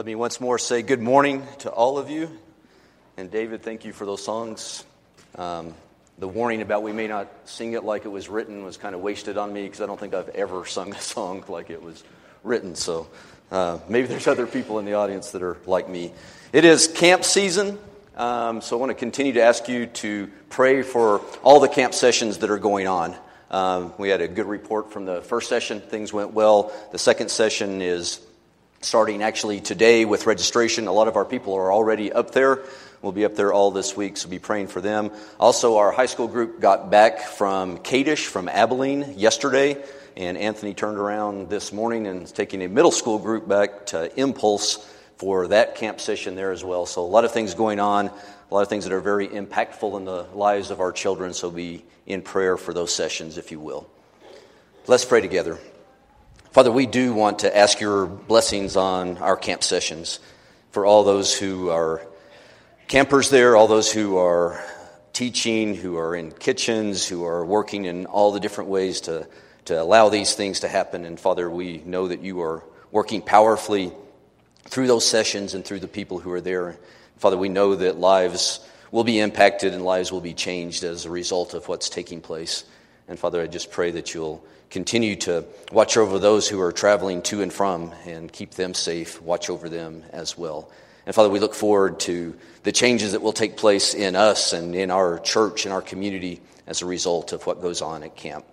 Let me once more say good morning to all of you. And David, thank you for those songs. Um, the warning about we may not sing it like it was written was kind of wasted on me because I don't think I've ever sung a song like it was written. So uh, maybe there's other people in the audience that are like me. It is camp season. Um, so I want to continue to ask you to pray for all the camp sessions that are going on. Um, we had a good report from the first session. Things went well. The second session is starting actually today with registration. A lot of our people are already up there. We'll be up there all this week, so be praying for them. Also, our high school group got back from Kadesh, from Abilene, yesterday, and Anthony turned around this morning and is taking a middle school group back to Impulse for that camp session there as well. So, a lot of things going on, a lot of things that are very impactful in the lives of our children, so be in prayer for those sessions, if you will. Let's pray together. Father, we do want to ask your blessings on our camp sessions for all those who are campers there, all those who are teaching, who are in kitchens, who are working in all the different ways to, to allow these things to happen. And Father, we know that you are working powerfully through those sessions and through the people who are there. Father, we know that lives will be impacted and lives will be changed as a result of what's taking place. And Father, I just pray that you'll continue to watch over those who are traveling to and from and keep them safe. Watch over them as well. And Father, we look forward to the changes that will take place in us and in our church and our community as a result of what goes on at camp.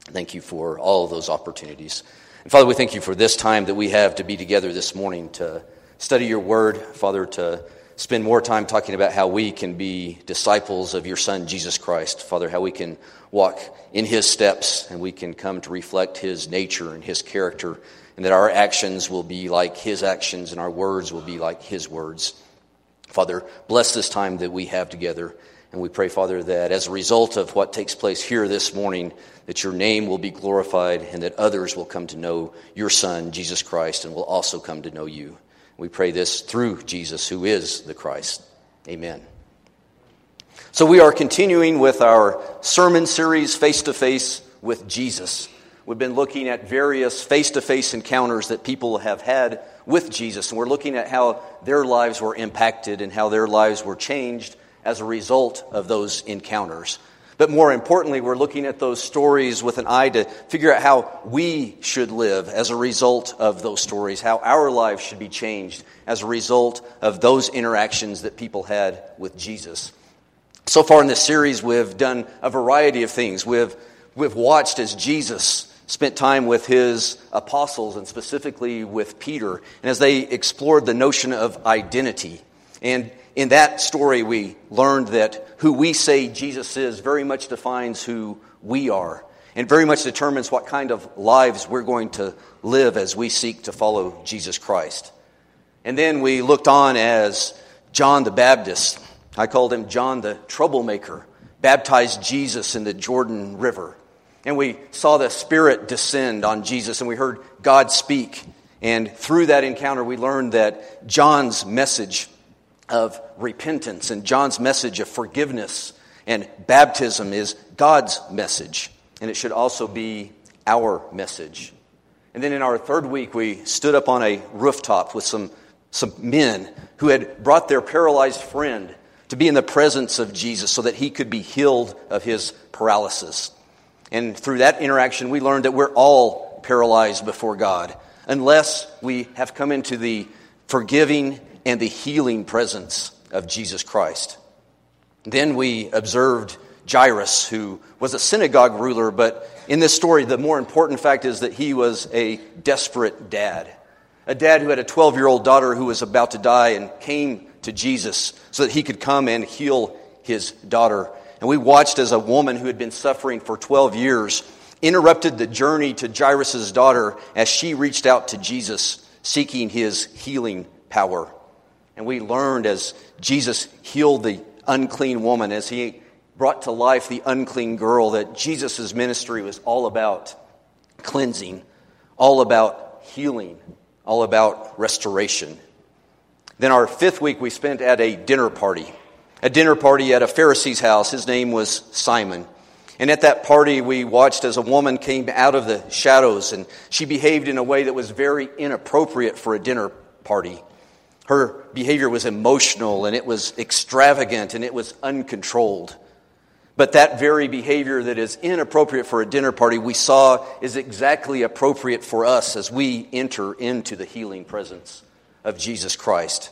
Thank you for all of those opportunities. And Father, we thank you for this time that we have to be together this morning to study your word, Father, to spend more time talking about how we can be disciples of your Son, Jesus Christ. Father, how we can walk in his steps and we can come to reflect his nature and his character, and that our actions will be like his actions and our words will be like his words. Father, bless this time that we have together. And we pray, Father, that as a result of what takes place here this morning, that your name will be glorified and that others will come to know your Son, Jesus Christ, and will also come to know you. We pray this through Jesus, who is the Christ. Amen. So, we are continuing with our sermon series, Face to Face with Jesus. We've been looking at various face to face encounters that people have had with Jesus, and we're looking at how their lives were impacted and how their lives were changed as a result of those encounters. But more importantly, we're looking at those stories with an eye to figure out how we should live as a result of those stories, how our lives should be changed as a result of those interactions that people had with Jesus. So far in this series, we've done a variety of things. We've, we've watched as Jesus spent time with his apostles and specifically with Peter, and as they explored the notion of identity. And in that story, we learned that who we say Jesus is very much defines who we are and very much determines what kind of lives we're going to live as we seek to follow Jesus Christ. And then we looked on as John the Baptist. I called him John the troublemaker, baptized Jesus in the Jordan River. And we saw the Spirit descend on Jesus and we heard God speak. And through that encounter, we learned that John's message of repentance and John's message of forgiveness and baptism is God's message, and it should also be our message. And then in our third week, we stood up on a rooftop with some, some men who had brought their paralyzed friend to be in the presence of Jesus so that he could be healed of his paralysis. And through that interaction, we learned that we're all paralyzed before God unless we have come into the forgiving and the healing presence of Jesus Christ. Then we observed Jairus, who was a synagogue ruler, but in this story, the more important fact is that he was a desperate dad. A dad who had a 12 year old daughter who was about to die and came to Jesus so that he could come and heal his daughter. And we watched as a woman who had been suffering for 12 years interrupted the journey to Jairus' daughter as she reached out to Jesus seeking his healing power. And we learned as Jesus healed the unclean woman, as he brought to life the unclean girl, that Jesus' ministry was all about cleansing, all about healing, all about restoration. Then our fifth week we spent at a dinner party. A dinner party at a Pharisee's house. His name was Simon. And at that party, we watched as a woman came out of the shadows and she behaved in a way that was very inappropriate for a dinner party. Her behavior was emotional and it was extravagant and it was uncontrolled. But that very behavior that is inappropriate for a dinner party, we saw is exactly appropriate for us as we enter into the healing presence of Jesus Christ.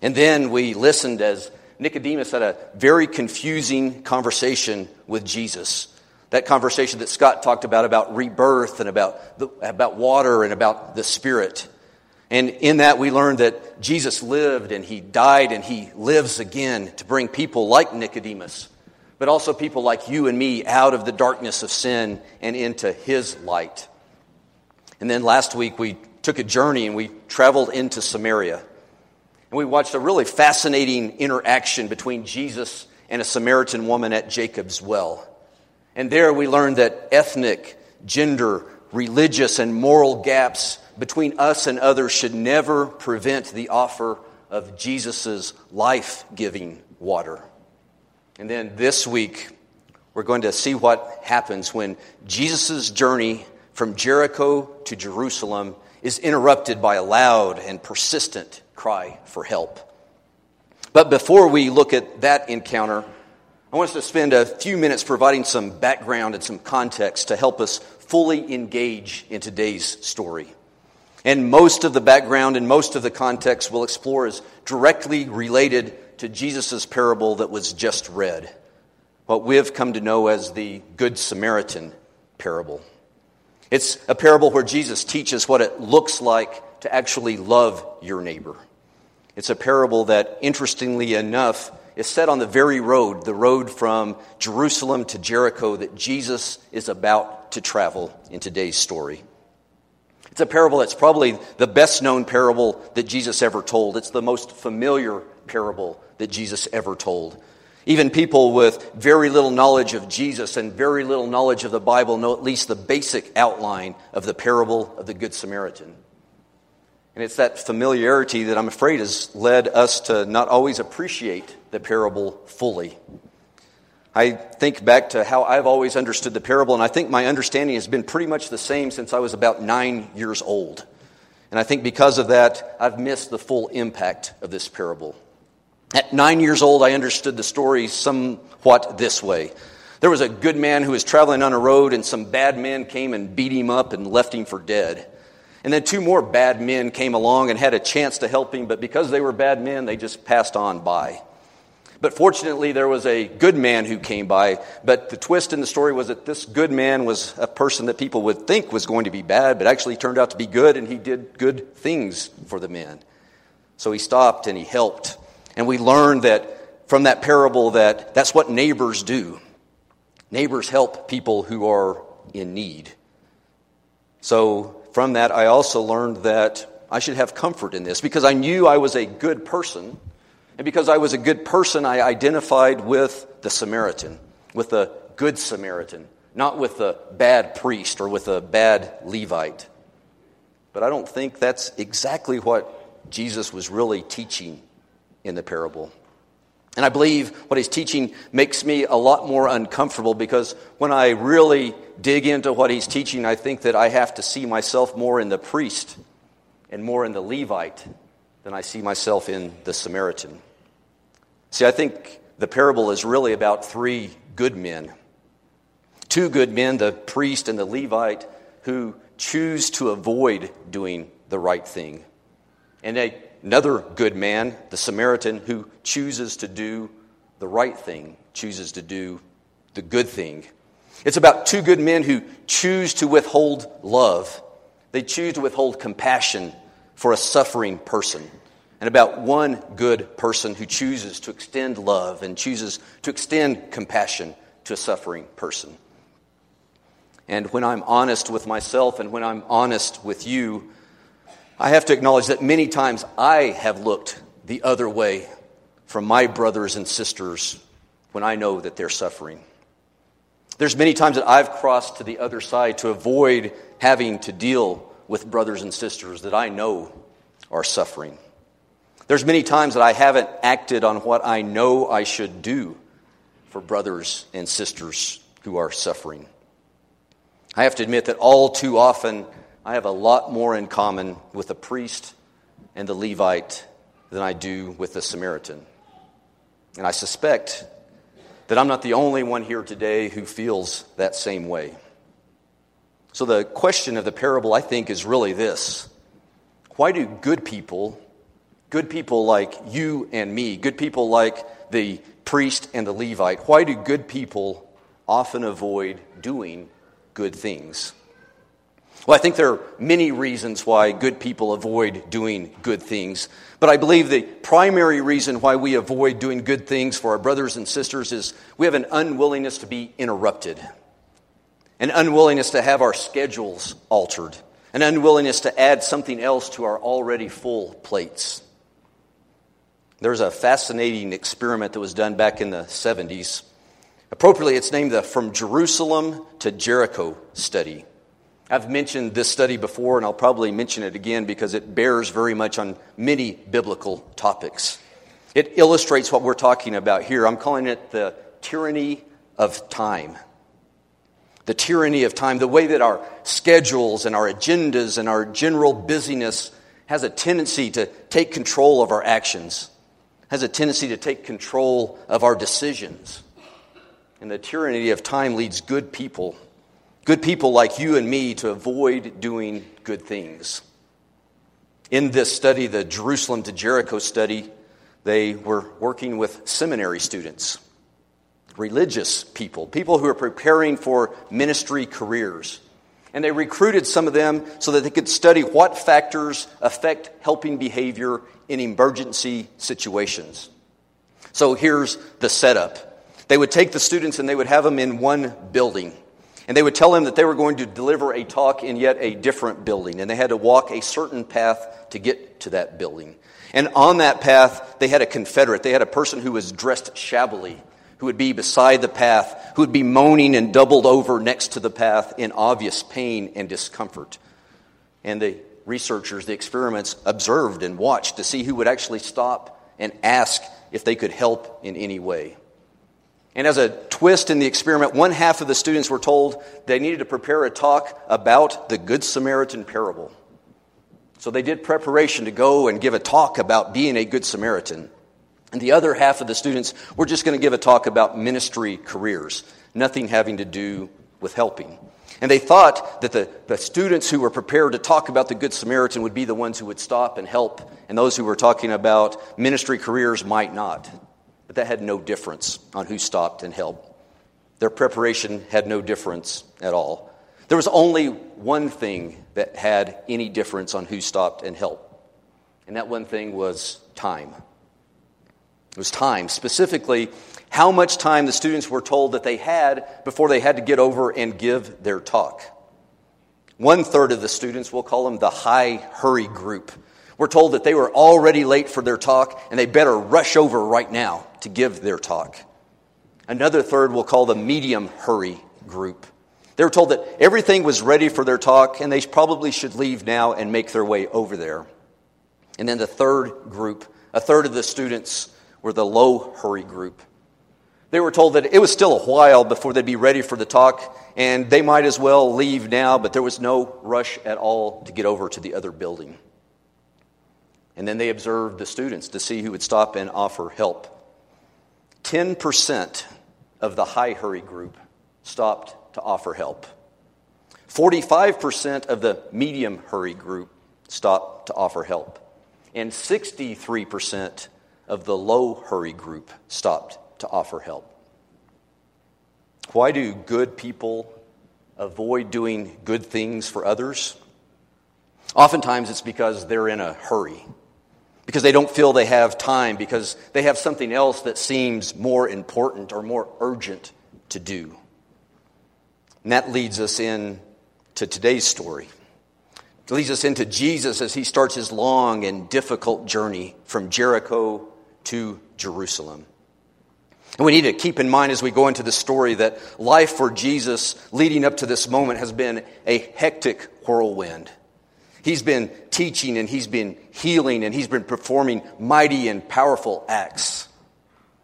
And then we listened as Nicodemus had a very confusing conversation with Jesus. That conversation that Scott talked about, about rebirth and about, the, about water and about the Spirit. And in that, we learned that Jesus lived and he died and he lives again to bring people like Nicodemus, but also people like you and me out of the darkness of sin and into his light. And then last week, we took a journey and we traveled into Samaria. And we watched a really fascinating interaction between Jesus and a Samaritan woman at Jacob's well. And there we learned that ethnic, gender, religious, and moral gaps between us and others should never prevent the offer of Jesus' life giving water. And then this week, we're going to see what happens when Jesus' journey from Jericho to Jerusalem is interrupted by a loud and persistent cry for help. But before we look at that encounter, I want us to spend a few minutes providing some background and some context to help us fully engage in today's story. And most of the background and most of the context we'll explore is directly related to Jesus' parable that was just read, what we have come to know as the Good Samaritan parable. It's a parable where Jesus teaches what it looks like to actually love your neighbor. It's a parable that, interestingly enough, is set on the very road, the road from Jerusalem to Jericho that Jesus is about to travel in today's story. It's a parable that's probably the best known parable that Jesus ever told. It's the most familiar parable that Jesus ever told. Even people with very little knowledge of Jesus and very little knowledge of the Bible know at least the basic outline of the parable of the Good Samaritan. And it's that familiarity that I'm afraid has led us to not always appreciate the parable fully. I think back to how I've always understood the parable, and I think my understanding has been pretty much the same since I was about nine years old. And I think because of that, I've missed the full impact of this parable. At nine years old, I understood the story somewhat this way. There was a good man who was traveling on a road, and some bad men came and beat him up and left him for dead. And then two more bad men came along and had a chance to help him, but because they were bad men, they just passed on by. But fortunately, there was a good man who came by. But the twist in the story was that this good man was a person that people would think was going to be bad, but actually turned out to be good, and he did good things for the men. So he stopped and he helped. And we learned that from that parable that that's what neighbors do. Neighbors help people who are in need. So from that, I also learned that I should have comfort in this because I knew I was a good person and because I was a good person, I identified with the Samaritan, with the good Samaritan, not with the bad priest or with the bad Levite. But I don't think that's exactly what Jesus was really teaching in the parable. And I believe what he's teaching makes me a lot more uncomfortable because when I really dig into what he's teaching, I think that I have to see myself more in the priest and more in the Levite than I see myself in the Samaritan. See, I think the parable is really about three good men. Two good men, the priest and the Levite, who choose to avoid doing the right thing. And a, another good man, the Samaritan, who chooses to do the right thing, chooses to do the good thing. It's about two good men who choose to withhold love. They choose to withhold compassion for a suffering person and about one good person who chooses to extend love and chooses to extend compassion to a suffering person. And when I'm honest with myself and when I'm honest with you, I have to acknowledge that many times I have looked the other way from my brothers and sisters when I know that they're suffering. There's many times that I've crossed to the other side to avoid having to deal with brothers and sisters that I know are suffering. There's many times that I haven't acted on what I know I should do for brothers and sisters who are suffering. I have to admit that all too often I have a lot more in common with the priest and the Levite than I do with the Samaritan. And I suspect that I'm not the only one here today who feels that same way. So, the question of the parable, I think, is really this Why do good people, good people like you and me, good people like the priest and the Levite, why do good people often avoid doing good things? Well, I think there are many reasons why good people avoid doing good things. But I believe the primary reason why we avoid doing good things for our brothers and sisters is we have an unwillingness to be interrupted, an unwillingness to have our schedules altered, an unwillingness to add something else to our already full plates. There's a fascinating experiment that was done back in the 70s. Appropriately, it's named the From Jerusalem to Jericho study. I've mentioned this study before, and I'll probably mention it again because it bears very much on many biblical topics. It illustrates what we're talking about here. I'm calling it the tyranny of time. The tyranny of time, the way that our schedules and our agendas and our general busyness has a tendency to take control of our actions, has a tendency to take control of our decisions. And the tyranny of time leads good people good people like you and me to avoid doing good things. In this study, the Jerusalem to Jericho study, they were working with seminary students, religious people, people who are preparing for ministry careers. And they recruited some of them so that they could study what factors affect helping behavior in emergency situations. So here's the setup. They would take the students and they would have them in one building. And they would tell them that they were going to deliver a talk in yet a different building, and they had to walk a certain path to get to that building. And on that path, they had a confederate. They had a person who was dressed shabbily, who would be beside the path, who would be moaning and doubled over next to the path in obvious pain and discomfort. And the researchers, the experiments, observed and watched to see who would actually stop and ask if they could help in any way. And as a twist in the experiment, one half of the students were told they needed to prepare a talk about the Good Samaritan parable. So they did preparation to go and give a talk about being a Good Samaritan. And the other half of the students were just going to give a talk about ministry careers, nothing having to do with helping. And they thought that the, the students who were prepared to talk about the Good Samaritan would be the ones who would stop and help, and those who were talking about ministry careers might not. But that had no difference on who stopped and helped. Their preparation had no difference at all. There was only one thing that had any difference on who stopped and helped, and that one thing was time. It was time, specifically, how much time the students were told that they had before they had to get over and give their talk. One third of the students, we'll call them the high hurry group, we're told that they were already late for their talk and they better rush over right now to give their talk. Another third we'll call the medium hurry group. They were told that everything was ready for their talk and they probably should leave now and make their way over there. And then the third group, a third of the students, were the low hurry group. They were told that it was still a while before they'd be ready for the talk, and they might as well leave now, but there was no rush at all to get over to the other building. And then they observed the students to see who would stop and offer help. 10% of the high hurry group stopped to offer help. 45% of the medium hurry group stopped to offer help. And 63% of the low hurry group stopped to offer help. Why do good people avoid doing good things for others? Oftentimes it's because they're in a hurry because they don't feel they have time, because they have something else that seems more important or more urgent to do. And that leads us in to today's story. It leads us into Jesus as he starts his long and difficult journey from Jericho to Jerusalem. And we need to keep in mind as we go into the story that life for Jesus leading up to this moment has been a hectic whirlwind. He's been teaching and he's been healing and he's been performing mighty and powerful acts.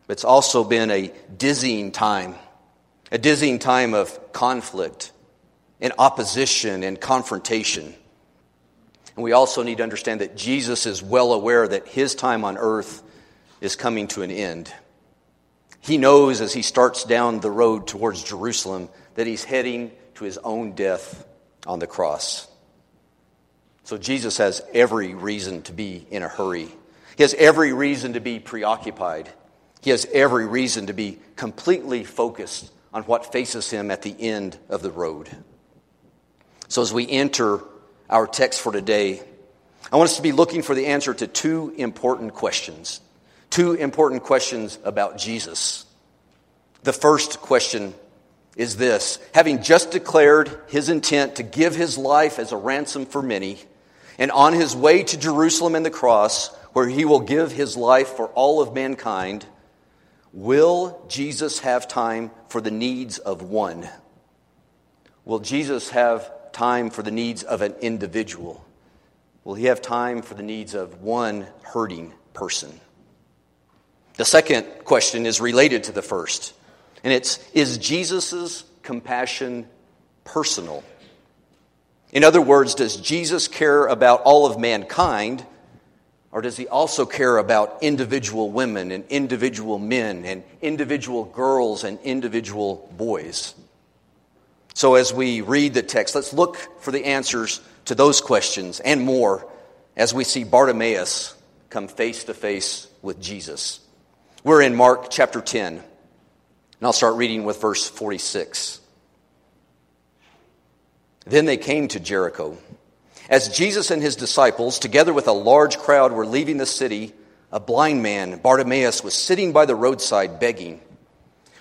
It's also been a dizzying time, a dizzying time of conflict and opposition and confrontation. And we also need to understand that Jesus is well aware that his time on earth is coming to an end. He knows as he starts down the road towards Jerusalem that he's heading to his own death on the cross. So Jesus has every reason to be in a hurry. He has every reason to be preoccupied. He has every reason to be completely focused on what faces him at the end of the road. So, as we enter our text for today, I want us to be looking for the answer to two important questions. Two important questions about Jesus. The first question is this Having just declared his intent to give his life as a ransom for many, and on his way to Jerusalem and the cross, where he will give his life for all of mankind, will Jesus have time for the needs of one? Will Jesus have time for the needs of an individual? Will he have time for the needs of one hurting person? The second question is related to the first, and it's Is Jesus' compassion personal? In other words, does Jesus care about all of mankind, or does he also care about individual women and individual men and individual girls and individual boys? So, as we read the text, let's look for the answers to those questions and more as we see Bartimaeus come face to face with Jesus. We're in Mark chapter 10, and I'll start reading with verse 46. Then they came to Jericho. As Jesus and his disciples, together with a large crowd, were leaving the city, a blind man, Bartimaeus, was sitting by the roadside begging.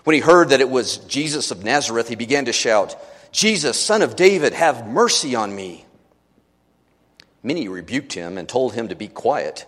When he heard that it was Jesus of Nazareth, he began to shout, Jesus, son of David, have mercy on me. Many rebuked him and told him to be quiet,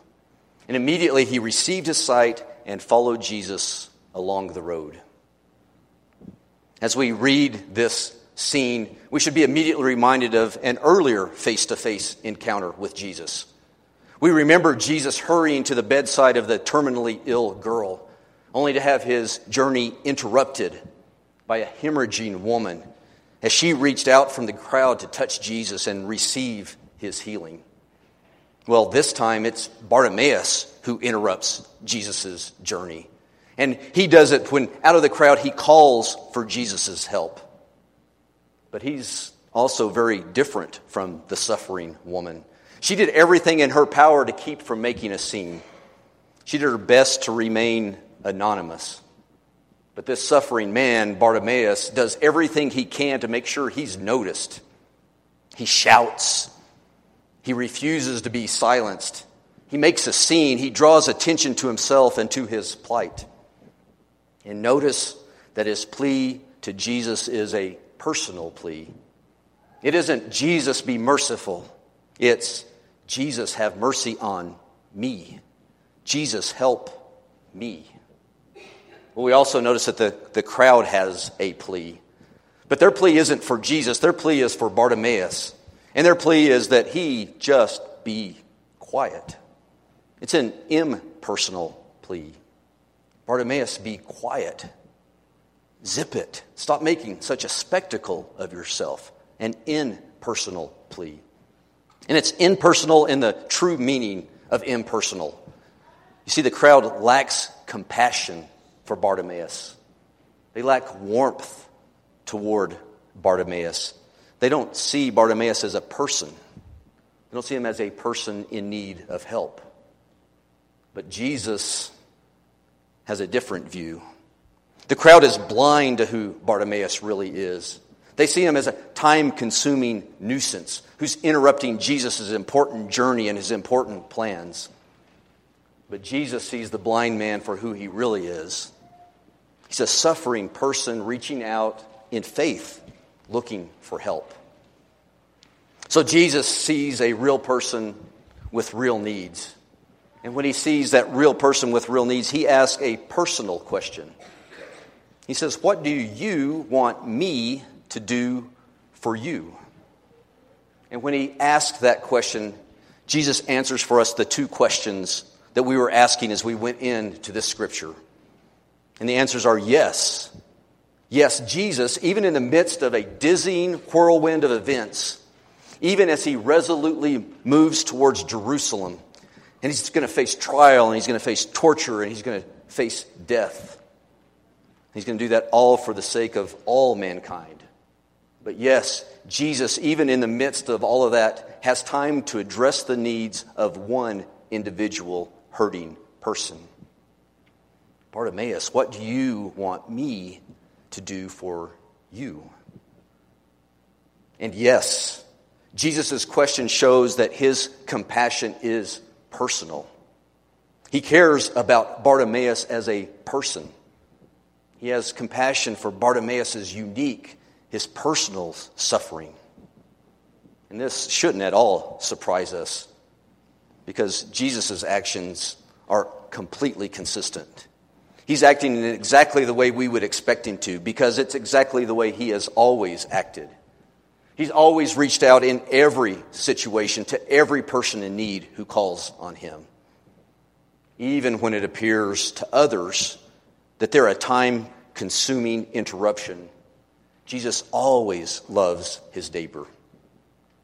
And immediately he received his sight and followed Jesus along the road. As we read this scene, we should be immediately reminded of an earlier face to face encounter with Jesus. We remember Jesus hurrying to the bedside of the terminally ill girl, only to have his journey interrupted by a hemorrhaging woman as she reached out from the crowd to touch Jesus and receive his healing. Well, this time it's Bartimaeus who interrupts Jesus' journey. And he does it when out of the crowd he calls for Jesus' help. But he's also very different from the suffering woman. She did everything in her power to keep from making a scene. She did her best to remain anonymous. But this suffering man, Bartimaeus, does everything he can to make sure he's noticed. He shouts. He refuses to be silenced. He makes a scene. He draws attention to himself and to his plight. And notice that his plea to Jesus is a personal plea. It isn't Jesus be merciful, it's Jesus have mercy on me. Jesus help me. Well, we also notice that the, the crowd has a plea. But their plea isn't for Jesus, their plea is for Bartimaeus. And their plea is that he just be quiet. It's an impersonal plea. Bartimaeus, be quiet. Zip it. Stop making such a spectacle of yourself. An impersonal plea. And it's impersonal in the true meaning of impersonal. You see, the crowd lacks compassion for Bartimaeus, they lack warmth toward Bartimaeus. They don't see Bartimaeus as a person, they don't see him as a person in need of help. But Jesus has a different view. The crowd is blind to who Bartimaeus really is. They see him as a time consuming nuisance who's interrupting Jesus' important journey and his important plans. But Jesus sees the blind man for who he really is. He's a suffering person reaching out in faith, looking for help. So Jesus sees a real person with real needs. And when he sees that real person with real needs, he asks a personal question. He says, What do you want me to do for you? And when he asked that question, Jesus answers for us the two questions that we were asking as we went into this scripture. And the answers are yes. Yes, Jesus, even in the midst of a dizzying whirlwind of events, even as he resolutely moves towards Jerusalem. And he's going to face trial, and he's going to face torture, and he's going to face death. He's going to do that all for the sake of all mankind. But yes, Jesus, even in the midst of all of that, has time to address the needs of one individual hurting person. Bartimaeus, what do you want me to do for you? And yes, Jesus' question shows that his compassion is personal. He cares about Bartimaeus as a person. He has compassion for Bartimaeus' unique, his personal suffering. And this shouldn't at all surprise us because Jesus' actions are completely consistent. He's acting in exactly the way we would expect him to because it's exactly the way he has always acted. He's always reached out in every situation to every person in need who calls on him. Even when it appears to others that they're a time consuming interruption, Jesus always loves his neighbor.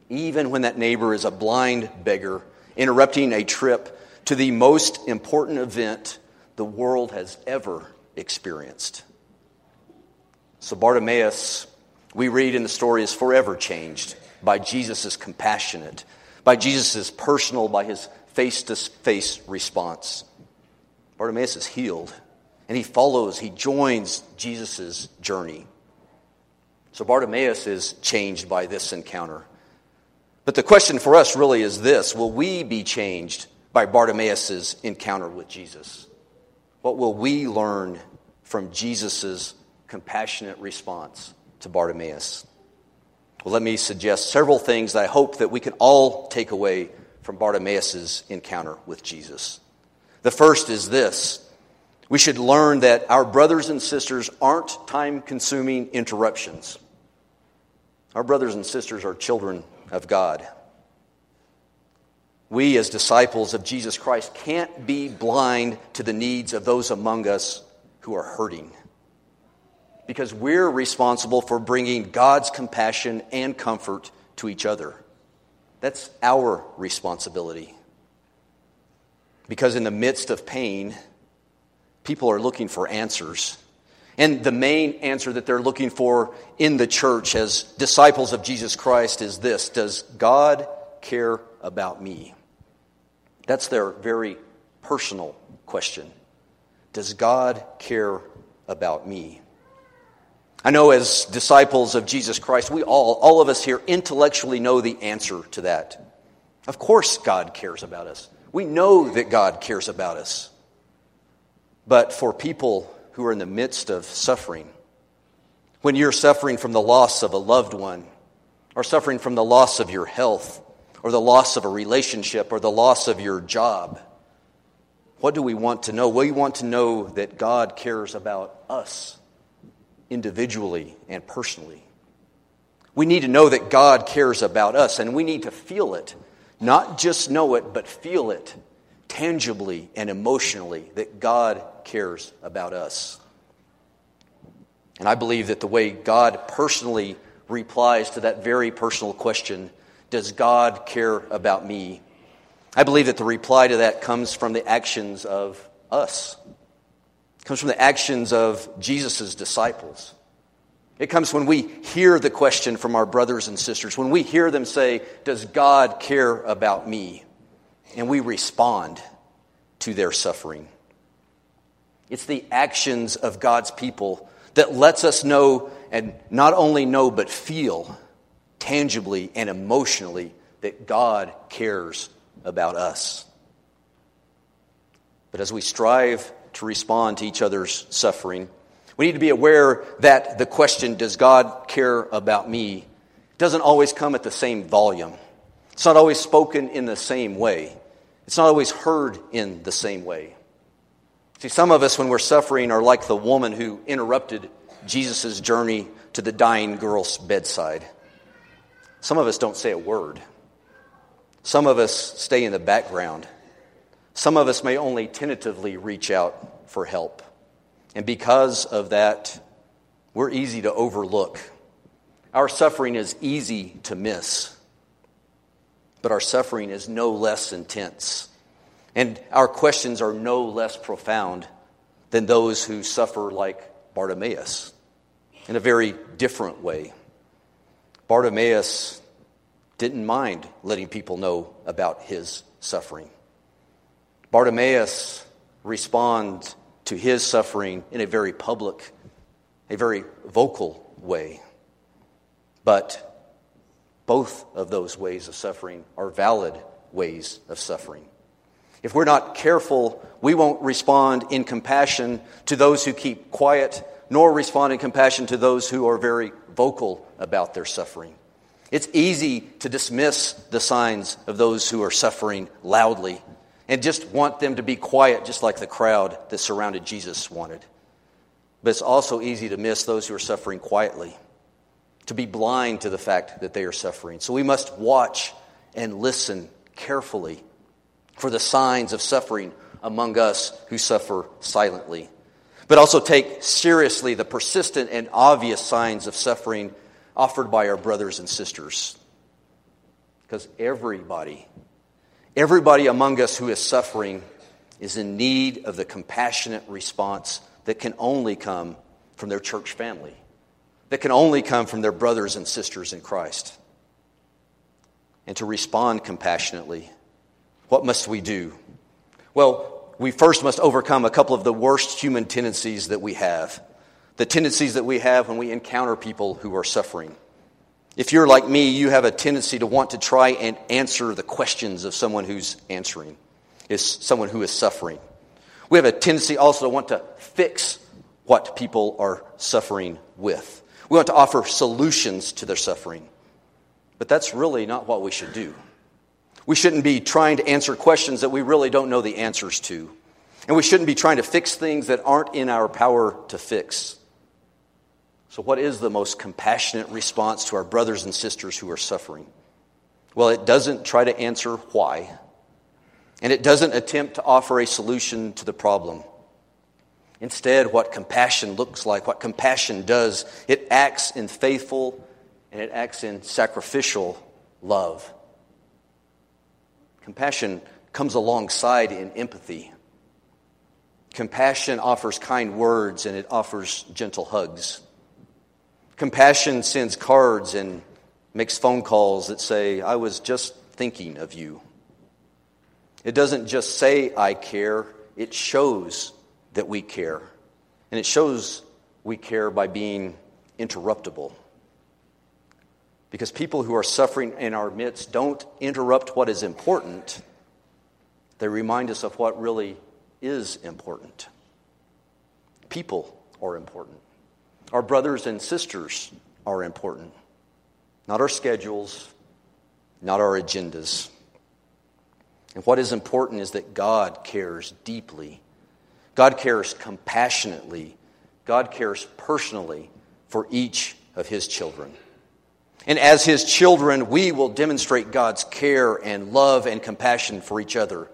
Even when that neighbor is a blind beggar interrupting a trip to the most important event the world has ever experienced. So Bartimaeus we read in the story is forever changed by Jesus' compassionate, by Jesus' personal, by his face to face response. Bartimaeus is healed, and he follows, he joins Jesus' journey. So Bartimaeus is changed by this encounter. But the question for us really is this Will we be changed by Bartimaeus' encounter with Jesus? What will we learn from Jesus' compassionate response to Bartimaeus. Well, let me suggest several things that I hope that we can all take away from Bartimaeus' encounter with Jesus. The first is this we should learn that our brothers and sisters aren't time consuming interruptions. Our brothers and sisters are children of God. We, as disciples of Jesus Christ, can't be blind to the needs of those among us who are hurting because we're responsible for bringing God's compassion and comfort to each other. That's our responsibility. Because in the midst of pain, people are looking for answers. And the main answer that they're looking for in the church as disciples of Jesus Christ is this Does God care about me? That's their very personal question. Does God care about me? I know as disciples of Jesus Christ, we all, all of us here, intellectually know the answer to that. Of course, God cares about us. We know that God cares about us. But for people who are in the midst of suffering, when you're suffering from the loss of a loved one, or suffering from the loss of your health, or the loss of a relationship, or the loss of your job, what do we want to know? We want to know that God cares about us individually and personally. We need to know that God cares about us, and we need to feel it. Not just know it, but feel it tangibly and emotionally that God cares about us. And I believe that the way God personally replies to that very personal question, Does God care about me? I believe that the reply to that comes from the actions of us comes from the actions of Jesus' disciples. It comes when we hear the question from our brothers and sisters, when we hear them say, Does God care about me? And we respond to their suffering. It's the actions of God's people that lets us know, and not only know, but feel tangibly and emotionally that God cares about us. But as we strive to respond to each other's suffering. We need to be aware that the question, Does God care about me? doesn't always come at the same volume. It's not always spoken in the same way. It's not always heard in the same way. See, some of us, when we're suffering, are like the woman who interrupted Jesus' journey to the dying girl's bedside. Some of us don't say a word. Some of us stay in the background. Some of us may only tentatively reach out for help. And because of that, we're easy to overlook. Our suffering is easy to miss. But our suffering is no less intense. And our questions are no less profound than those who suffer like Bartimaeus in a very different way. Bartimaeus didn't mind letting people know about his suffering. Bartimaeus responds to his suffering in a very public, a very vocal way. But both of those ways of suffering are valid ways of suffering. If we're not careful, we won't respond in compassion to those who keep quiet, nor respond in compassion to those who are very vocal about their suffering. It's easy to dismiss the signs of those who are suffering loudly and just want them to be quiet, just like the crowd that surrounded Jesus wanted. But it's also easy to miss those who are suffering quietly, to be blind to the fact that they are suffering. So we must watch and listen carefully for the signs of suffering among us who suffer silently. But also take seriously the persistent and obvious signs of suffering offered by our brothers and sisters. Because everybody, everybody among us who is suffering is in need of the compassionate response that can only come from their church family, that can only come from their brothers and sisters in Christ. And to respond compassionately what must we do? Well, we first must overcome a couple of the worst human tendencies that we have. The tendencies that we have when we encounter people who are suffering. If you're like me, you have a tendency to want to try and answer the questions of someone who's answering, is someone who is suffering. We have a tendency also to want to fix what people are suffering with. We want to offer solutions to their suffering. But that's really not what we should do. We shouldn't be trying to answer questions that we really don't know the answers to. And we shouldn't be trying to fix things that aren't in our power to fix. So, what is the most compassionate response to our brothers and sisters who are suffering? Well, it doesn't try to answer why, and it doesn't attempt to offer a solution to the problem. Instead, what compassion looks like, what compassion does, it acts in faithful and it acts in sacrificial love. Compassion comes alongside in empathy. Compassion offers kind words and it offers gentle hugs. Compassion sends cards and makes phone calls that say, I was just thinking of you. It doesn't just say, I care, it shows that we care. And it shows we care by being interruptible. Because people who are suffering in our midst don't interrupt what is important, they remind us of what really is important. People are important. Our brothers and sisters are important. Not our schedules, not our agendas. And what is important is that God cares deeply. God cares compassionately. God cares personally for each of his children. And as his children, we will demonstrate God's care and love and compassion for each other.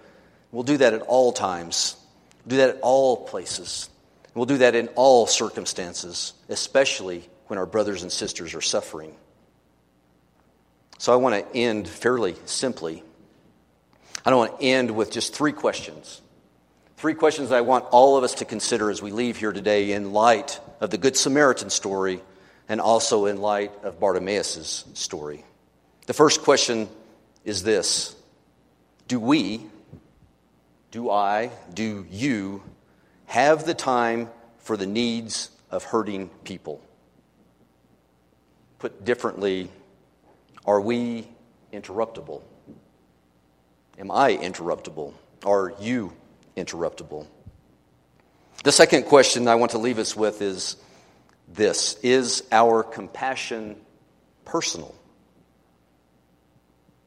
We'll do that at all times, we'll do that at all places. We'll do that in all circumstances, especially when our brothers and sisters are suffering. So I want to end fairly simply. I don't want to end with just three questions. Three questions I want all of us to consider as we leave here today in light of the Good Samaritan story and also in light of Bartimaeus' story. The first question is this Do we, do I, do you have the time for the needs of hurting people? Put differently, are we interruptible? Am I interruptible? Are you interruptible? The second question I want to leave us with is this Is our compassion personal?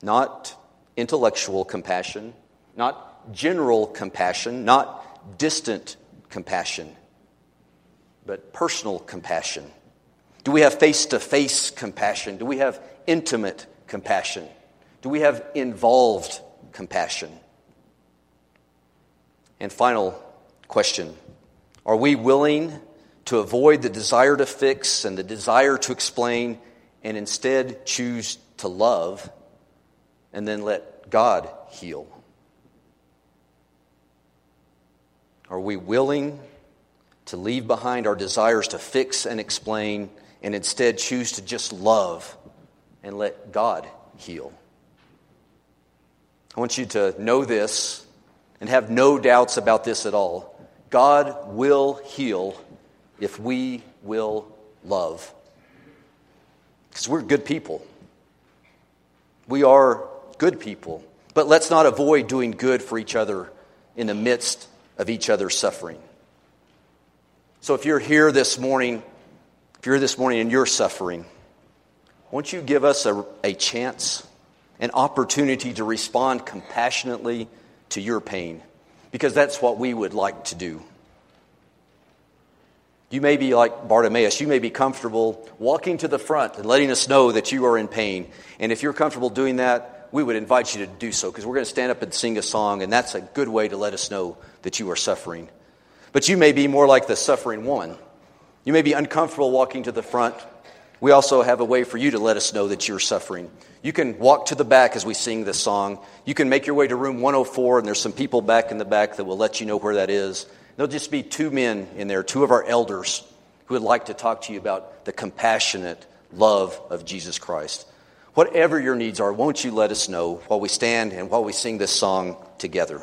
not intellectual compassion, not general compassion, not distant compassion, but personal compassion? Do we have face to face compassion? Do we have intimate compassion? Do we have involved compassion? And final question Are we willing to avoid the desire to fix and the desire to explain and instead choose to love and then let God heal? Are we willing to leave behind our desires to fix and explain and instead choose to just love and let God heal? I want you to know this and have no doubts about this at all. God will heal if we will love. Because we're good people. We are good people. But let's not avoid doing good for each other in the midst of each other's suffering. So if you're here this morning, if you're this morning and you're suffering, won't you give us a, a chance, an opportunity to respond compassionately to your pain? Because that's what we would like to do. You may be like Bartimaeus. You may be comfortable walking to the front and letting us know that you are in pain. And if you're comfortable doing that, we would invite you to do so because we're going to stand up and sing a song, and that's a good way to let us know that you are suffering. But you may be more like the suffering woman. You may be uncomfortable walking to the front. We also have a way for you to let us know that you're suffering. You can walk to the back as we sing this song. You can make your way to room 104, and there's some people back in the back that will let you know where that is. There'll just be two men in there, two of our elders, who would like to talk to you about the compassionate love of Jesus Christ. Whatever your needs are, won't you let us know while we stand and while we sing this song together?